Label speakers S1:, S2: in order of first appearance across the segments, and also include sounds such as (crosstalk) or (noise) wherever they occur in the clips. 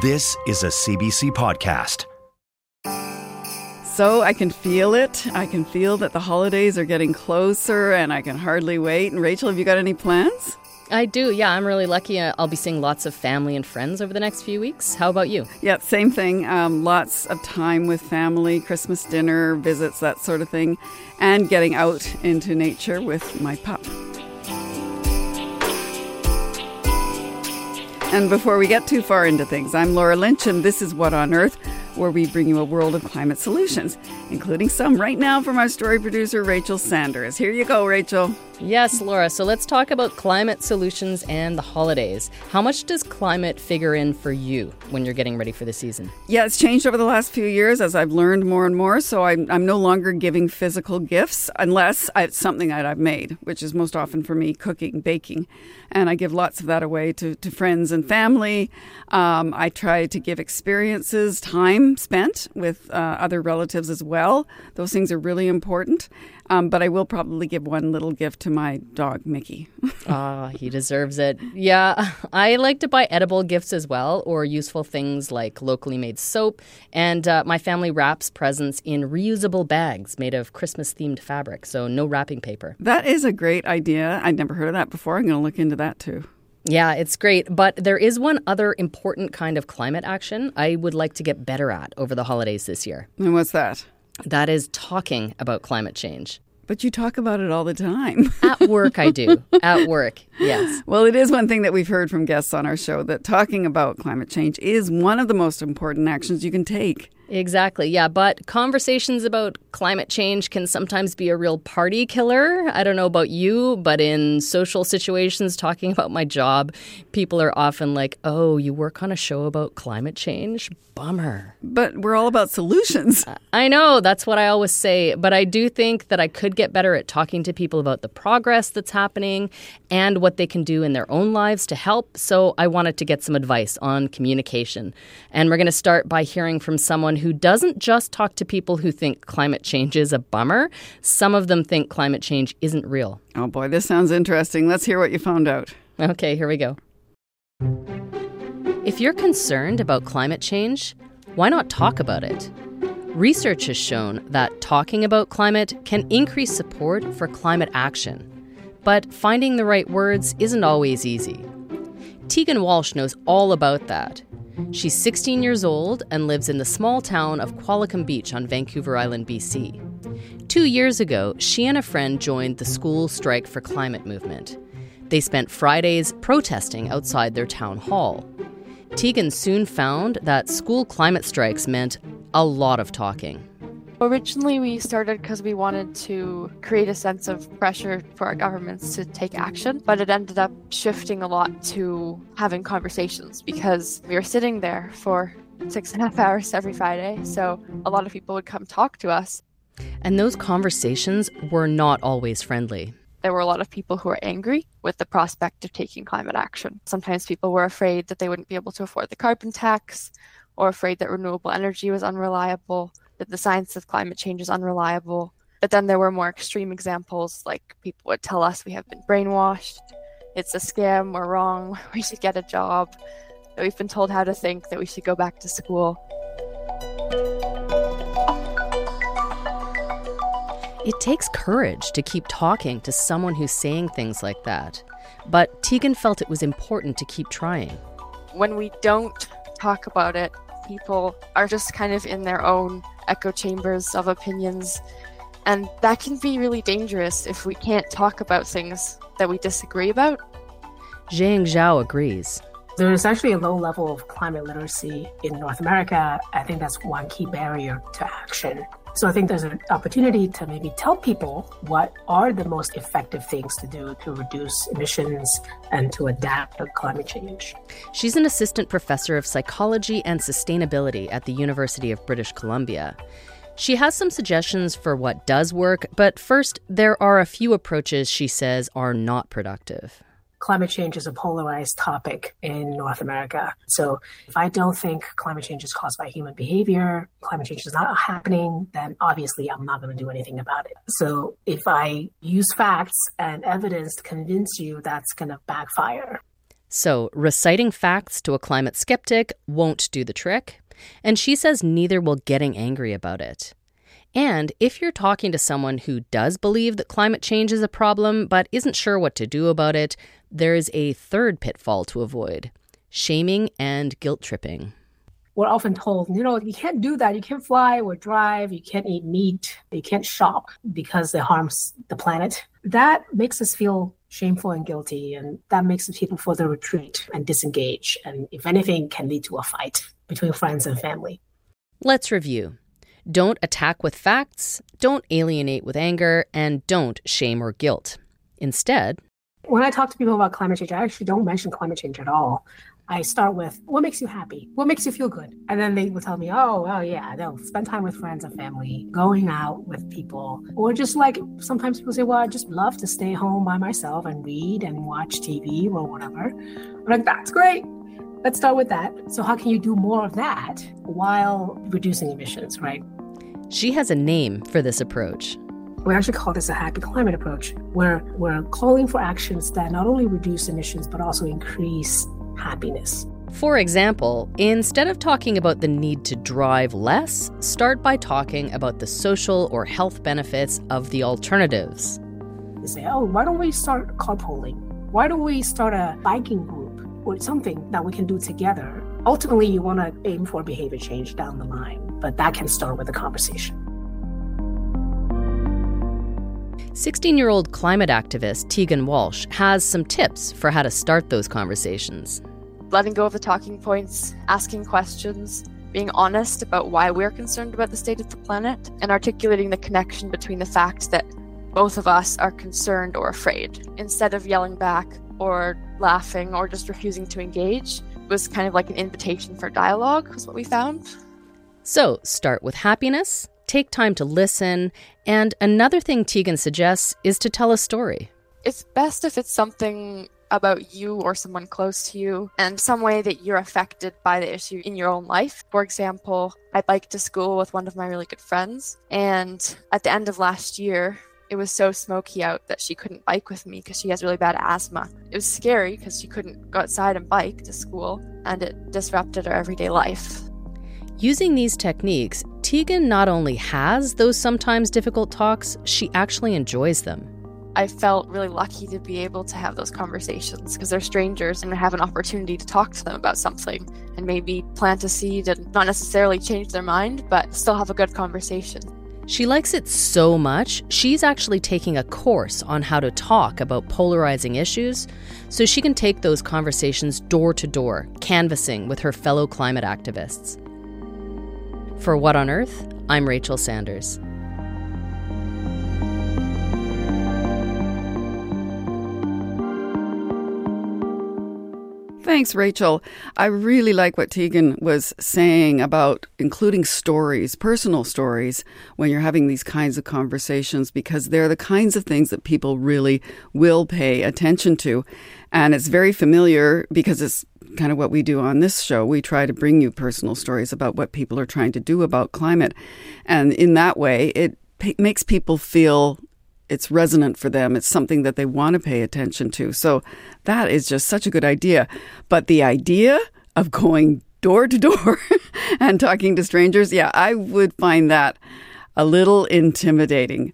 S1: This is a CBC podcast.
S2: So I can feel it. I can feel that the holidays are getting closer and I can hardly wait. And Rachel, have you got any plans?
S3: I do, yeah. I'm really lucky. Uh, I'll be seeing lots of family and friends over the next few weeks. How about you?
S2: Yeah, same thing. Um, lots of time with family, Christmas dinner, visits, that sort of thing, and getting out into nature with my pup. And before we get too far into things, I'm Laura Lynch, and this is What on Earth, where we bring you a world of climate solutions, including some right now from our story producer, Rachel Sanders. Here you go, Rachel.
S3: Yes, Laura. So let's talk about climate solutions and the holidays. How much does climate figure in for you when you're getting ready for the season?
S2: Yeah, it's changed over the last few years as I've learned more and more. So I'm, I'm no longer giving physical gifts unless it's something that I've made, which is most often for me cooking, baking. And I give lots of that away to, to friends and family. Um, I try to give experiences, time spent with uh, other relatives as well. Those things are really important. Um, but I will probably give one little gift to my dog, Mickey. (laughs)
S3: Ah, he deserves it. Yeah, (laughs) I like to buy edible gifts as well, or useful things like locally made soap. And uh, my family wraps presents in reusable bags made of Christmas themed fabric, so no wrapping paper.
S2: That is a great idea. I'd never heard of that before. I'm going to look into that too.
S3: Yeah, it's great. But there is one other important kind of climate action I would like to get better at over the holidays this year.
S2: And what's that?
S3: That is talking about climate change.
S2: But you talk about it all the time. (laughs)
S3: At work, I do. At work, yes.
S2: Well, it is one thing that we've heard from guests on our show that talking about climate change is one of the most important actions you can take.
S3: Exactly, yeah. But conversations about climate change can sometimes be a real party killer. I don't know about you, but in social situations, talking about my job, people are often like, oh, you work on a show about climate change? Bummer.
S2: But we're all about solutions. (laughs)
S3: I know, that's what I always say. But I do think that I could get better at talking to people about the progress that's happening and what they can do in their own lives to help. So I wanted to get some advice on communication. And we're going to start by hearing from someone who doesn't just talk to people who think climate change is a bummer. Some of them think climate change isn't real.
S2: Oh boy, this sounds interesting. Let's hear what you found out.
S3: Okay, here we go. If you're concerned about climate change, why not talk about it? Research has shown that talking about climate can increase support for climate action. But finding the right words isn't always easy. Tegan Walsh knows all about that. She's 16 years old and lives in the small town of Qualicum Beach on Vancouver Island, BC. Two years ago, she and a friend joined the School Strike for Climate movement. They spent Fridays protesting outside their town hall. Tegan soon found that school climate strikes meant a lot of talking.
S4: Originally, we started because we wanted to create a sense of pressure for our governments to take action, but it ended up shifting a lot to having conversations because we were sitting there for six and a half (laughs) hours every Friday. So a lot of people would come talk to us.
S3: And those conversations were not always friendly.
S4: There were a lot of people who were angry with the prospect of taking climate action. Sometimes people were afraid that they wouldn't be able to afford the carbon tax or afraid that renewable energy was unreliable that the science of climate change is unreliable. But then there were more extreme examples, like people would tell us we have been brainwashed, it's a scam, we're wrong, (laughs) we should get a job, that we've been told how to think, that we should go back to school.
S3: It takes courage to keep talking to someone who's saying things like that. But Tegan felt it was important to keep trying.
S4: When we don't talk about it, people are just kind of in their own echo chambers of opinions. And that can be really dangerous if we can't talk about things that we disagree about.
S3: Jiaying Zhao agrees.
S5: There's actually a low level of climate literacy in North America. I think that's one key barrier to action. So I think there's an opportunity to maybe tell people what are the most effective things to do to reduce emissions and to adapt to climate change.
S3: She's an assistant professor of psychology and sustainability at the University of British Columbia. She has some suggestions for what does work, but first, there are a few approaches she says are not productive
S5: climate change is a polarized topic in North America. So if I don't think climate change is caused by human behavior, climate change is not happening, then obviously I'm not going to do anything about it. So if I use facts and evidence to convince you, that's going to backfire.
S3: So reciting facts to a climate skeptic won't do the trick. And she says neither will getting angry about it. And if you're talking to someone who does believe that climate change is a problem but isn't sure what to do about it, there is a third pitfall to avoid shaming and guilt tripping.
S5: We're often told, you know, you can't do that. You can't fly or drive. You can't eat meat. You can't shop because it harms the planet. That makes us feel shameful and guilty. And that makes people further retreat and disengage. And if anything, can lead to a fight between friends and family.
S3: Let's review. Don't attack with facts, don't alienate with anger, and don't shame or guilt. Instead,
S5: when I talk to people about climate change, I actually don't mention climate change at all. I start with what makes you happy? What makes you feel good? And then they will tell me, oh, oh yeah, they'll spend time with friends and family, going out with people. Or just like sometimes people say, well, I just love to stay home by myself and read and watch TV or whatever. I'm like, that's great. Let's start with that. So, how can you do more of that while reducing emissions, right?
S3: She has a name for this approach.
S5: We actually call this a happy climate approach, where we're calling for actions that not only reduce emissions, but also increase happiness.
S3: For example, instead of talking about the need to drive less, start by talking about the social or health benefits of the alternatives.
S5: You say, oh, why don't we start carpooling? Why don't we start a biking group? Or something that we can do together. Ultimately, you want to aim for behavior change down the line, but that can start with a conversation.
S3: 16 year old climate activist Tegan Walsh has some tips for how to start those conversations.
S4: Letting go of the talking points, asking questions, being honest about why we're concerned about the state of the planet, and articulating the connection between the fact that both of us are concerned or afraid. Instead of yelling back, or laughing or just refusing to engage was kind of like an invitation for dialogue, was what we found.
S3: So start with happiness, take time to listen, and another thing Tegan suggests is to tell a story.
S4: It's best if it's something about you or someone close to you and some way that you're affected by the issue in your own life. For example, I biked to school with one of my really good friends, and at the end of last year, it was so smoky out that she couldn't bike with me because she has really bad asthma. It was scary because she couldn't go outside and bike to school, and it disrupted her everyday life.
S3: Using these techniques, Tegan not only has those sometimes difficult talks, she actually enjoys them.
S4: I felt really lucky to be able to have those conversations because they're strangers and I have an opportunity to talk to them about something and maybe plant a seed and not necessarily change their mind, but still have a good conversation.
S3: She likes it so much, she's actually taking a course on how to talk about polarizing issues so she can take those conversations door to door, canvassing with her fellow climate activists. For What on Earth, I'm Rachel Sanders.
S2: Thanks, Rachel. I really like what Tegan was saying about including stories, personal stories, when you're having these kinds of conversations, because they're the kinds of things that people really will pay attention to. And it's very familiar because it's kind of what we do on this show. We try to bring you personal stories about what people are trying to do about climate. And in that way, it makes people feel it's resonant for them. It's something that they want to pay attention to. So that is just such a good idea. But the idea of going door to door (laughs) and talking to strangers, yeah, I would find that a little intimidating.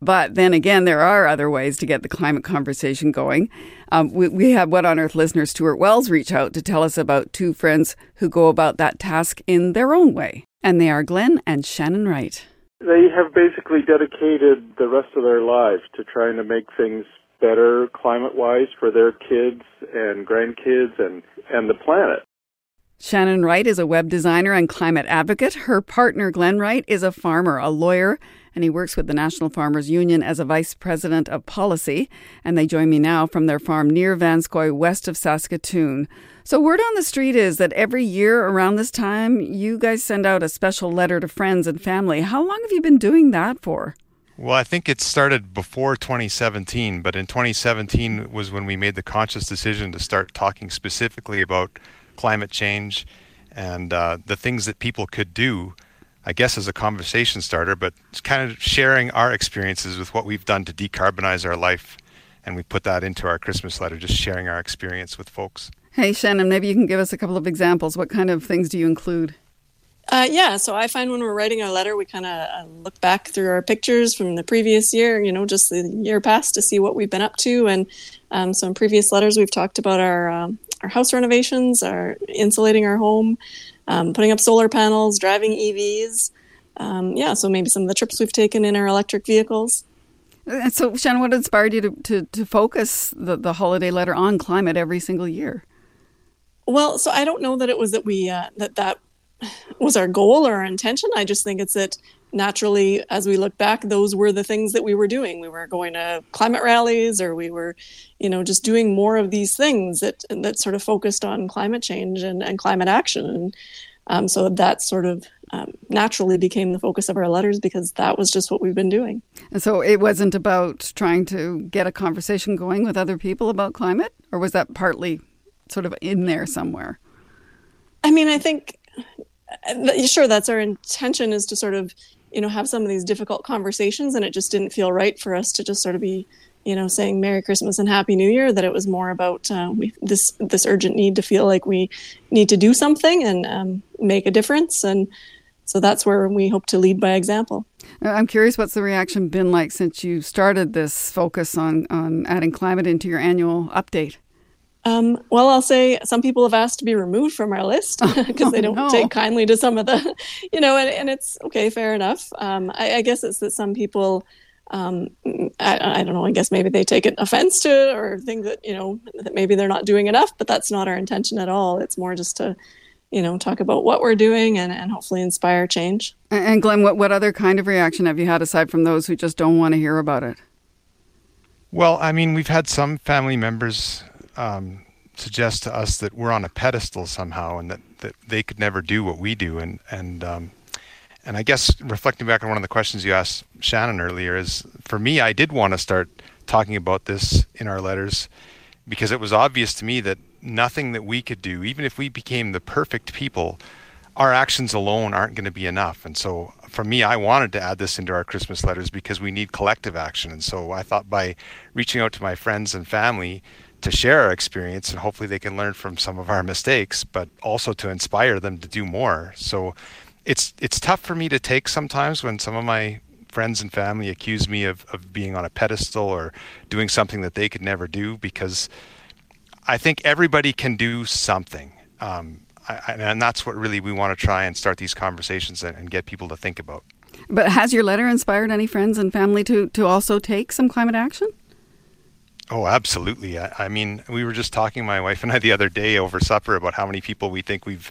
S2: But then again, there are other ways to get the climate conversation going. Um, we, we What on Earth listener Stuart Wells reach out to tell us about two friends who go about that task in their own way. And they are Glenn and Shannon Wright.
S6: They have basically dedicated the rest of their lives to trying to make things better climate wise for their kids and grandkids and, and the planet.
S2: Shannon Wright is a web designer and climate advocate. Her partner, Glenn Wright, is a farmer, a lawyer, and he works with the National Farmers Union as a vice president of policy. And they join me now from their farm near Vanscoy, west of Saskatoon. So, word on the street is that every year around this time, you guys send out a special letter to friends and family. How long have you been doing that for?
S7: Well, I think it started before 2017, but in 2017 was when we made the conscious decision to start talking specifically about climate change and uh, the things that people could do I guess as a conversation starter, but kind of sharing our experiences with what we've done to decarbonize our life. And we put that into our Christmas letter, just sharing our experience with folks.
S2: Hey, Shannon, maybe you can give us a couple of examples. What kind of things do you include?
S8: Uh, yeah, so I find when we're writing our letter, we kind of uh, look back through our pictures from the previous year, you know, just the year past to see what we've been up to. And um, so in previous letters, we've talked about our um, our house renovations, our insulating our home, um, putting up solar panels, driving EVs. Um, yeah, so maybe some of the trips we've taken in our electric vehicles.
S2: So, Shannon, what inspired you to, to, to focus the, the holiday letter on climate every single year?
S8: Well, so I don't know that it was that we uh, that that was our goal or our intention. I just think it's that naturally, as we look back, those were the things that we were doing. We were going to climate rallies, or we were, you know, just doing more of these things that that sort of focused on climate change and, and climate action. And um, so that sort of um, naturally became the focus of our letters because that was just what we've been doing.
S2: And so it wasn't about trying to get a conversation going with other people about climate, or was that partly sort of in there somewhere?
S8: I mean, I think uh, sure that's our intention is to sort of you know have some of these difficult conversations and it just didn't feel right for us to just sort of be you know saying merry christmas and happy new year that it was more about uh, we, this this urgent need to feel like we need to do something and um, make a difference. And so that's where we hope to lead by example.
S2: Uh, i'm curious what's the reaction been like since you started this focus on on adding climate into your annual update
S8: um, well, I'll say some people have asked to be removed from our list because (laughs) oh, (laughs) they don't no. take kindly to some of the, (laughs) you know, and, and it's okay, fair enough. Um, I, I, guess it's that some people, um, I, I, don't know, I guess maybe they take it offense to or think that, you know, that maybe they're not doing enough, but that's not our intention at all. It's more just to, you know, talk about what we're doing and, and hopefully inspire change.
S2: And Glenn, what, what other kind of reaction have you had aside from those who just don't want to hear about it?
S7: Well, I mean, we've had some family members um, suggest to us that we're on a pedestal somehow and that, that they could never do what we do. And, and, um, and I guess reflecting back on one of the questions you asked Shannon earlier is for me, I did want to start talking about this in our letters because it was obvious to me that nothing that we could do, even if we became the perfect people, our actions alone aren't going to be enough. And so for me, I wanted to add this into our Christmas letters because we need collective action. And so I thought by reaching out to my friends and family, to share our experience and hopefully they can learn from some of our mistakes, but also to inspire them to do more. So it's it's tough for me to take sometimes when some of my friends and family accuse me of, of being on a pedestal or doing something that they could never do because I think everybody can do something. Um, I, and that's what really we want to try and start these conversations and, and get people to think about.
S2: But has your letter inspired any friends and family to, to also take some climate action?
S7: Oh, absolutely. I, I, mean, we were just talking, my wife and I, the other day over supper about how many people we think we've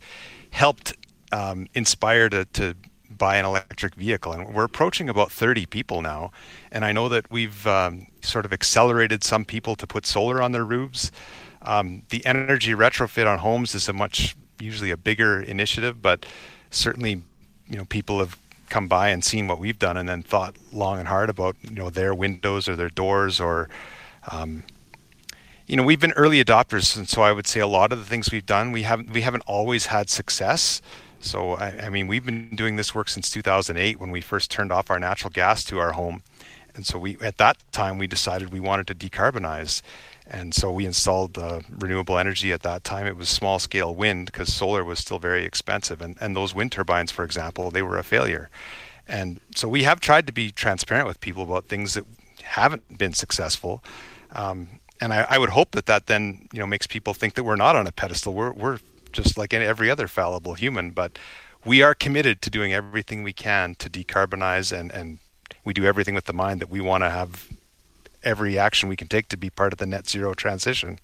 S7: helped um, inspire to, to buy an electric vehicle. And we're approaching about 30 people now. And I know that we've um, sort of accelerated some people to put solar on their roofs. Um, the energy retrofit on homes is a much, usually a bigger initiative, but certainly, you know, people have come by and seen what we've done and then thought long and hard about, you know, their windows or their doors or, um, you know, we've been early adopters, and so I would say a lot of the things we've done, we haven't we haven't always had success. So I, I mean, we've been doing this work since 2008 when we first turned off our natural gas to our home, and so we at that time we decided we wanted to decarbonize, and so we installed uh, renewable energy. At that time, it was small scale wind because solar was still very expensive, and and those wind turbines, for example, they were a failure. And so we have tried to be transparent with people about things that haven't been successful um, and I, I, would hope that that then you know makes people think that we're not on a pedestal. We're we're just like every other fallible human, but we are committed to doing everything we can to decarbonize, and and we do everything with the mind that we want to have every action we can take to be part of the net zero transition.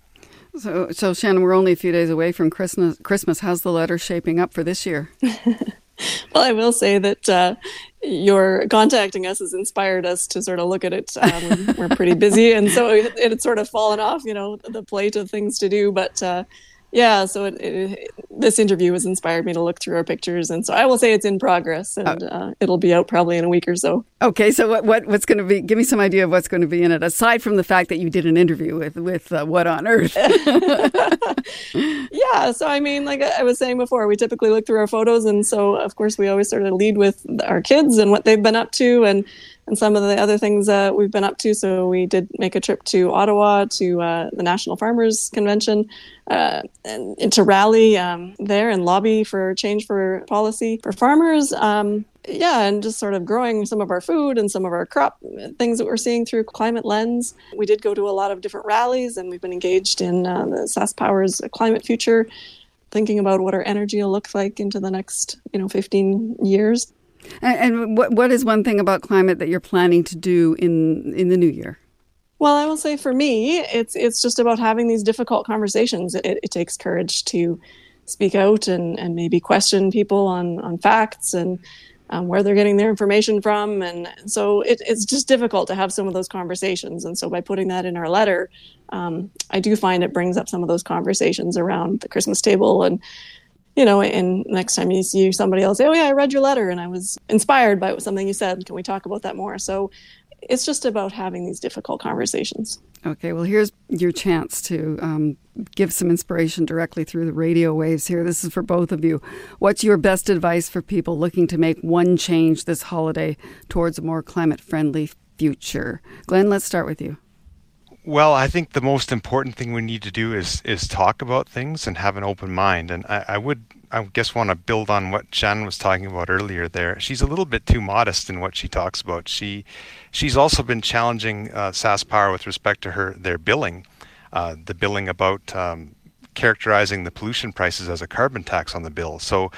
S2: So, so Shannon, we're only a few days away from Christmas. Christmas. How's the letter shaping up for this year? (laughs) (laughs)
S8: well, I will say that uh, your contacting us has inspired us to sort of look at it. Um, we're pretty busy, and so it, it's sort of fallen off, you know, the plate of things to do. But uh, yeah, so it, it, this interview has inspired me to look through our pictures, and so I will say it's in progress, and uh, it'll be out probably in a week or so.
S2: Okay, so what, what what's going to be? Give me some idea of what's going to be in it, aside from the fact that you did an interview with with uh, What on Earth. (laughs) (laughs)
S8: yeah, so I mean, like I was saying before, we typically look through our photos, and so of course we always sort of lead with our kids and what they've been up to, and and some of the other things that we've been up to. So we did make a trip to Ottawa to uh, the National Farmers Convention uh, and, to rally um, there and lobby for change for policy for farmers. Um, yeah, and just sort of growing some of our food and some of our crop things that we're seeing through climate lens. We did go to a lot of different rallies, and we've been engaged in uh, the SaskPower's climate future, thinking about what our energy will look like into the next, you know, 15 years.
S2: And, and what what is one thing about climate that you're planning to do in in the new year?
S8: Well, I will say for me, it's it's just about having these difficult conversations. It, it takes courage to speak out and, and maybe question people on, on facts and um, where they're getting their information from. And so it, it's just difficult to have some of those conversations. And so by putting that in our letter, um, I do find it brings up some of those conversations around the Christmas table and you know, and next time you see somebody else "Oh yeah, I read your letter and I was inspired by something you said. Can we talk about that more?" So it's just about having these difficult conversations.
S2: Okay, well, here's your chance to um, give some inspiration directly through the radio waves here. This is for both of you. What's your best advice for people looking to make one change this holiday towards a more climate friendly future? Glenn, let's start with you.
S7: Well, I think the most important thing we need to do is is talk about things and have an open mind. And I, I would, I guess, want to build on what Shannon was talking about earlier. There, she's a little bit too modest in what she talks about. She, she's also been challenging uh, SaskPower with respect to her their billing, uh, the billing about um, characterizing the pollution prices as a carbon tax on the bill. So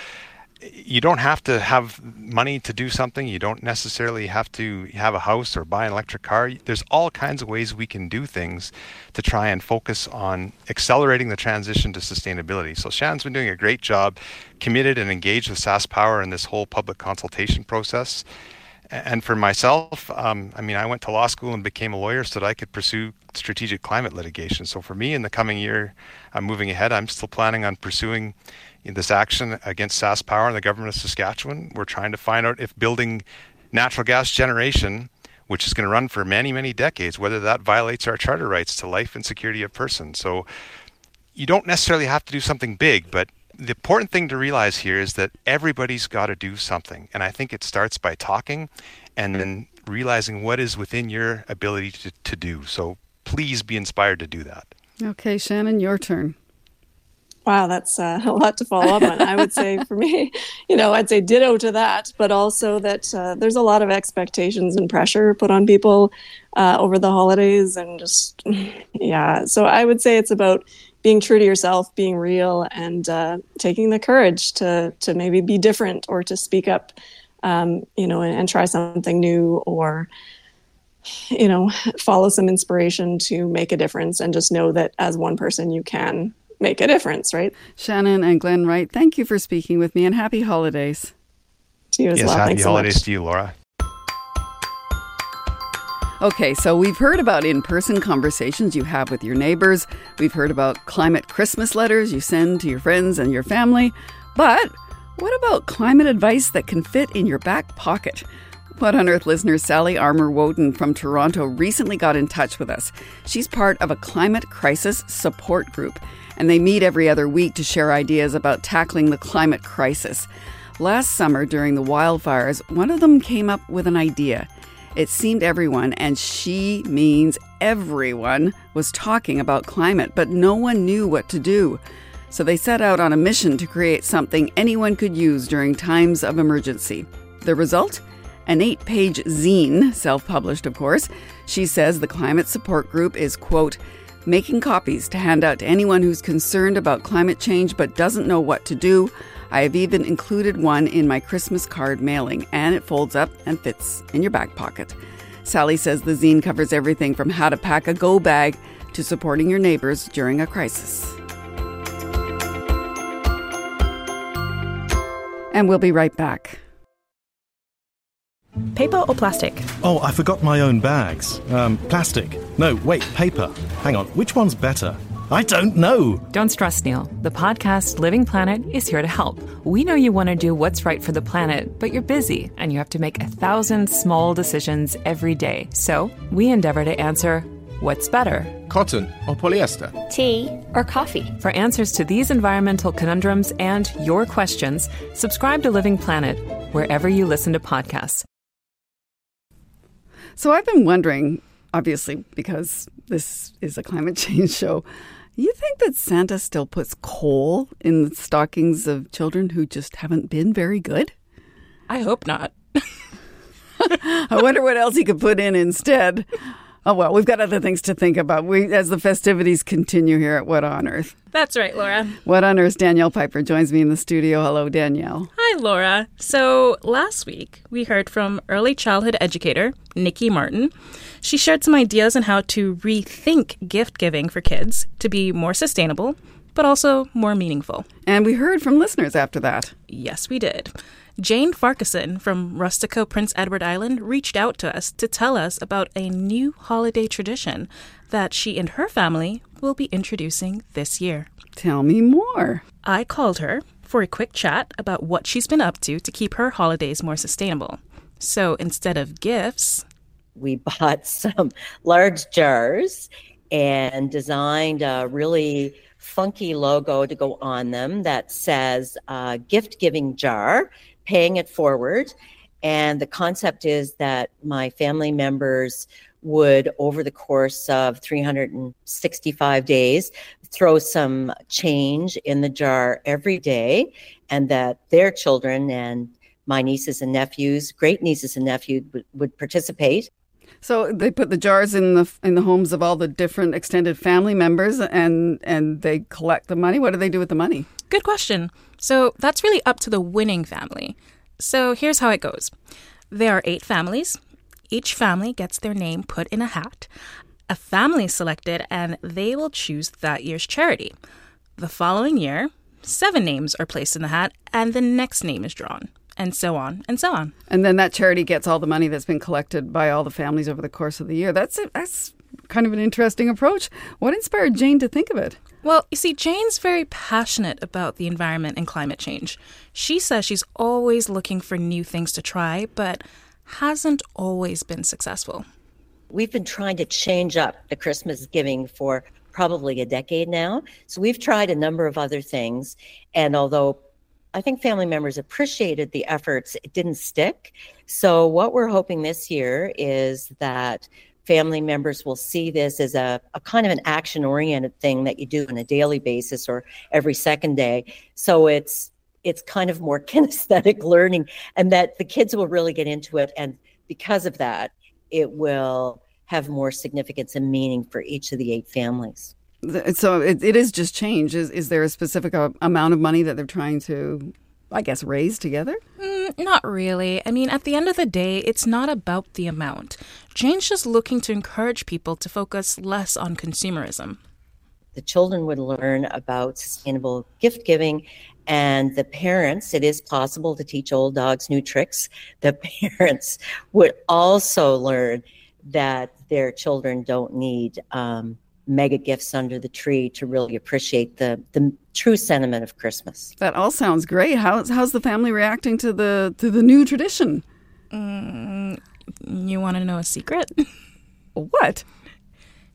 S7: you don't have to have money to do something. You don't necessarily have to have a house or buy an electric car. There's all kinds of ways we can do things to try and focus on accelerating the transition to sustainability. So Shannon's been doing a great job, committed and engaged with SaskPower in this whole public consultation process. And for myself, um, I mean, I went to law school and became a lawyer so that I could pursue strategic climate litigation. So for me, in the coming year, I'm moving ahead. I'm still planning on pursuing in this action against SaskPower and the government of Saskatchewan. We're trying to find out if building natural gas generation, which is going to run for many, many decades, whether that violates our charter rights to life and security of persons. So you don't necessarily have to do something big, but the important thing to realize here is that everybody's got to do something. And I think it starts by talking and then realizing what is within your ability to, to do. So please be inspired to do that.
S2: Okay, Shannon, your turn.
S8: Wow, that's uh, (laughs) a lot to follow up on. I would say for me, (laughs) you know, I'd say ditto to that, but also that uh, there's a lot of expectations and pressure put on people uh, over the holidays and just, (laughs) yeah. So I would say it's about being true to yourself, being real, and uh, taking the courage to, to maybe be different or to speak up, um, you know, and, and try something new or, you know, follow some inspiration to make a difference and just know that as one person you can make a difference, right?
S2: Shannon and Glenn Wright, thank you for speaking with me and happy holidays.
S8: To you as
S7: yes,
S8: well.
S7: happy
S8: Thanks
S7: holidays
S8: so
S7: to you, Laura.
S2: Okay, so we've heard about in person conversations you have with your neighbors. We've heard about climate Christmas letters you send to your friends and your family. But what about climate advice that can fit in your back pocket? What on Earth listener Sally Armour Woden from Toronto recently got in touch with us. She's part of a climate crisis support group and they meet every other week to share ideas about tackling the climate crisis. Last summer, during the wildfires, one of them came up with an idea. It seemed everyone, and she means everyone, was talking about climate, but no one knew what to do. So they set out on a mission to create something anyone could use during times of emergency. The result? An eight page zine, self published, of course. She says the climate support group is, quote, making copies to hand out to anyone who's concerned about climate change but doesn't know what to do. I have even included one in my Christmas card mailing, and it folds up and fits in your back pocket. Sally says the zine covers everything from how to pack a go bag to supporting your neighbors during a crisis. And we'll be right back.
S9: Paper or plastic?
S1: Oh, I forgot my own bags. Um, plastic. No, wait, paper. Hang on, which one's better? I don't know.
S10: Don't stress, Neil. The podcast Living Planet is here to help. We know you want to do what's right for the planet, but you're busy and you have to make a thousand small decisions every day. So we endeavor to answer what's better?
S11: Cotton or polyester?
S9: Tea or coffee?
S10: For answers to these environmental conundrums and your questions, subscribe to Living Planet wherever you listen to podcasts.
S2: So I've been wondering, obviously, because this is a climate (laughs) change show, you think that Santa still puts coal in the stockings of children who just haven't been very good?
S9: I hope not. (laughs)
S2: I wonder what else he could put in instead. Oh well, we've got other things to think about. We as the festivities continue here at What on Earth.
S9: That's right, Laura.
S2: What on Earth Danielle Piper joins me in the studio. Hello, Danielle.
S9: Hi, Laura. So last week we heard from early childhood educator Nikki Martin. She shared some ideas on how to rethink gift giving for kids to be more sustainable, but also more meaningful.
S2: And we heard from listeners after that.
S9: Yes, we did. Jane Farquharson from Rustico Prince Edward Island reached out to us to tell us about a new holiday tradition that she and her family will be introducing this year.
S2: Tell me more.
S9: I called her for a quick chat about what she's been up to to keep her holidays more sustainable. So instead of gifts,
S12: we (laughs) bought some large jars and designed a really funky logo to go on them that says uh, gift giving jar paying it forward. And the concept is that my family members would, over the course of 365 days, throw some change in the jar every day, and that their children and my nieces and nephews, great nieces and nephews, would, would participate.
S2: So they put the jars in the in the homes of all the different extended family members, and and they collect the money. What do they do with the money?
S9: Good question. So that's really up to the winning family. So here's how it goes there are eight families. Each family gets their name put in a hat. A family is selected, and they will choose that year's charity. The following year, seven names are placed in the hat, and the next name is drawn and so on and so on.
S2: And then that charity gets all the money that's been collected by all the families over the course of the year. That's that's kind of an interesting approach. What inspired Jane to think of it?
S9: Well, you see, Jane's very passionate about the environment and climate change. She says she's always looking for new things to try, but hasn't always been successful.
S12: We've been trying to change up the Christmas giving for probably a decade now. So we've tried a number of other things. And although I think family members appreciated the efforts, it didn't stick. So what we're hoping this year is that family members will see this as a, a kind of an action oriented thing that you do on a daily basis or every second day. So it's it's kind of more (laughs) kinesthetic learning and that the kids will really get into it and because of that it will have more significance and meaning for each of the eight families
S2: so it, it is just change. Is, is there a specific uh, amount of money that they're trying to i guess raise together?
S9: Mm, not really. I mean at the end of the day it's not about the amount. Jane's just looking to encourage people to focus less on consumerism.
S12: The children would learn about sustainable gift giving and the parents it is possible to teach old dogs new tricks. The (laughs) parents would also learn that their children don't need um, mega gifts under the tree to really appreciate the the true sentiment of Christmas.
S2: That all sounds great. How's how's the family reacting to the to the new tradition?
S9: Mm, you want to know a secret? (laughs)
S2: What?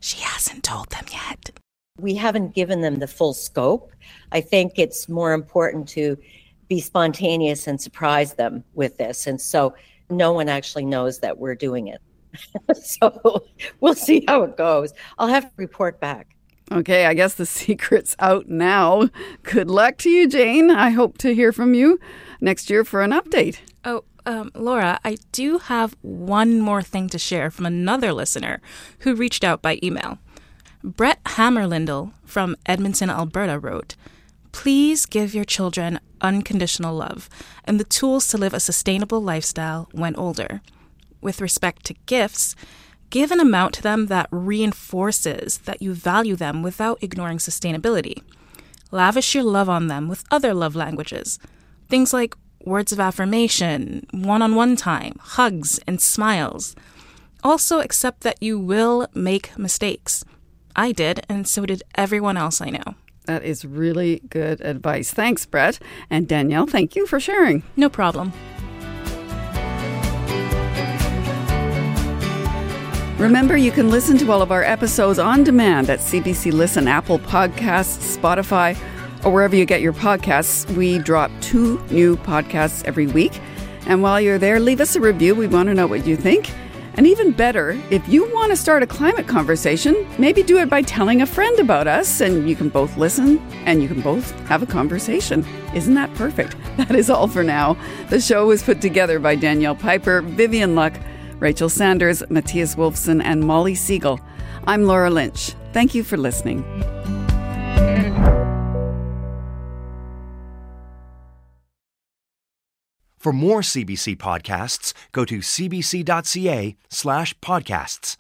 S9: She hasn't told them yet.
S12: We haven't given them the full scope. I think it's more important to be spontaneous and surprise them with this. And so no one actually knows that we're doing it. (laughs) so we'll see how it goes. I'll have to report back.
S2: Okay, I guess the secret's out now. Good luck to you, Jane. I hope to hear from you next year for an update.
S9: Oh, um, Laura, I do have one more thing to share from another listener who reached out by email. Brett Hammerlindel from Edmonton, Alberta wrote, Please give your children unconditional love and the tools to live a sustainable lifestyle when older with respect to gifts, Give an amount to them that reinforces that you value them without ignoring sustainability. Lavish your love on them with other love languages. Things like words of affirmation, one on one time, hugs, and smiles. Also, accept that you will make mistakes. I did, and so did everyone else I know.
S2: That is really good advice. Thanks, Brett. And Danielle, thank you for sharing.
S9: No problem.
S2: Remember, you can listen to all of our episodes on demand at CBC Listen, Apple Podcasts, Spotify, or wherever you get your podcasts. We drop two new podcasts every week. And while you're there, leave us a review. We want to know what you think. And even better, if you want to start a climate conversation, maybe do it by telling a friend about us, and you can both listen and you can both have a conversation. Isn't that perfect? (laughs) That is all for now. The show was put together by Danielle Piper, Vivian Luck, Rachel Sanders, Matthias Wolfson, and Molly Siegel. I'm Laura Lynch. Thank you for listening.
S11: For more CBC podcasts, go to cbc.ca slash podcasts.